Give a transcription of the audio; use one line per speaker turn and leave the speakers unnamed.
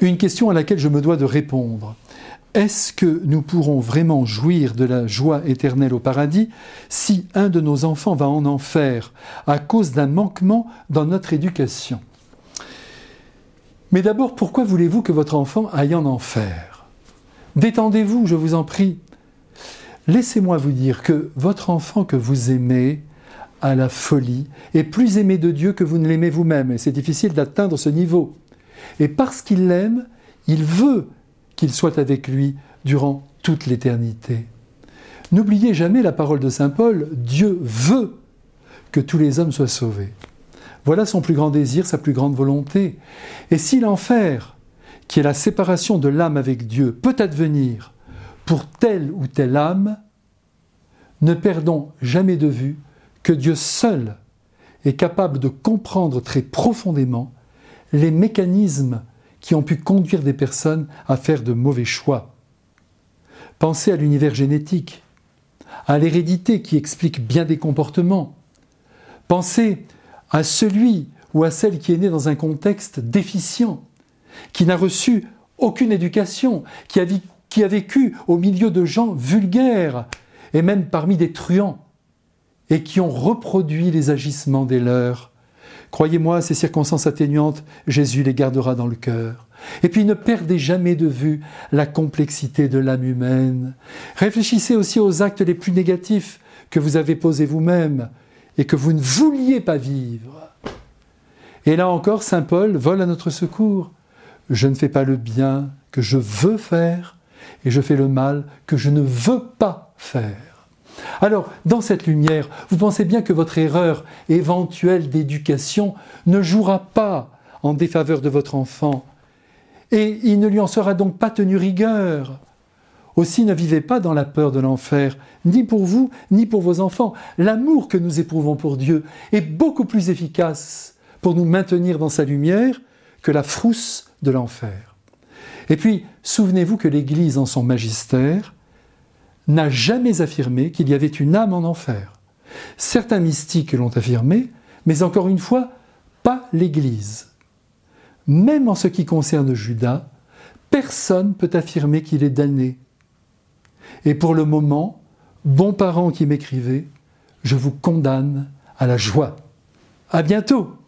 Une question à laquelle je me dois de répondre. Est-ce que nous pourrons vraiment jouir de la joie éternelle au paradis si un de nos enfants va en enfer à cause d'un manquement dans notre éducation? Mais d'abord, pourquoi voulez-vous que votre enfant aille en enfer? Détendez-vous, je vous en prie. Laissez-moi vous dire que votre enfant que vous aimez a la folie est plus aimé de Dieu que vous ne l'aimez vous-même, et c'est difficile d'atteindre ce niveau. Et parce qu'il l'aime, il veut qu'il soit avec lui durant toute l'éternité. N'oubliez jamais la parole de Saint Paul, Dieu veut que tous les hommes soient sauvés. Voilà son plus grand désir, sa plus grande volonté. Et si l'enfer, qui est la séparation de l'âme avec Dieu, peut advenir pour telle ou telle âme, ne perdons jamais de vue que Dieu seul est capable de comprendre très profondément les mécanismes qui ont pu conduire des personnes à faire de mauvais choix. Pensez à l'univers génétique, à l'hérédité qui explique bien des comportements. Pensez à celui ou à celle qui est née dans un contexte déficient, qui n'a reçu aucune éducation, qui a, vécu au milieu de gens vulgaires et même parmi des truands, et qui ont reproduit les agissements des leurs Croyez-moi, ces circonstances atténuantes, Jésus les gardera dans le cœur. Et puis ne perdez jamais de vue la complexité de l'âme humaine. Réfléchissez aussi aux actes les plus négatifs que vous avez posés vous-même et que vous ne vouliez pas vivre. Et là encore, Saint Paul vole à notre secours. Je ne fais pas le bien que je veux faire et je fais le mal que je ne veux pas faire. Alors, dans cette lumière, vous pensez bien que votre erreur éventuelle d'éducation ne jouera pas en défaveur de votre enfant, et il ne lui en sera donc pas tenu rigueur. Aussi ne vivez pas dans la peur de l'enfer, ni pour vous, ni pour vos enfants. L'amour que nous éprouvons pour Dieu est beaucoup plus efficace pour nous maintenir dans sa lumière que la frousse de l'enfer. Et puis, souvenez-vous que l'Église, en son magistère, n'a jamais affirmé qu'il y avait une âme en enfer. Certains mystiques l'ont affirmé, mais encore une fois, pas l'Église. Même en ce qui concerne Judas, personne peut affirmer qu'il est damné. Et pour le moment, bons parents qui m'écrivez, je vous condamne à la joie. À bientôt!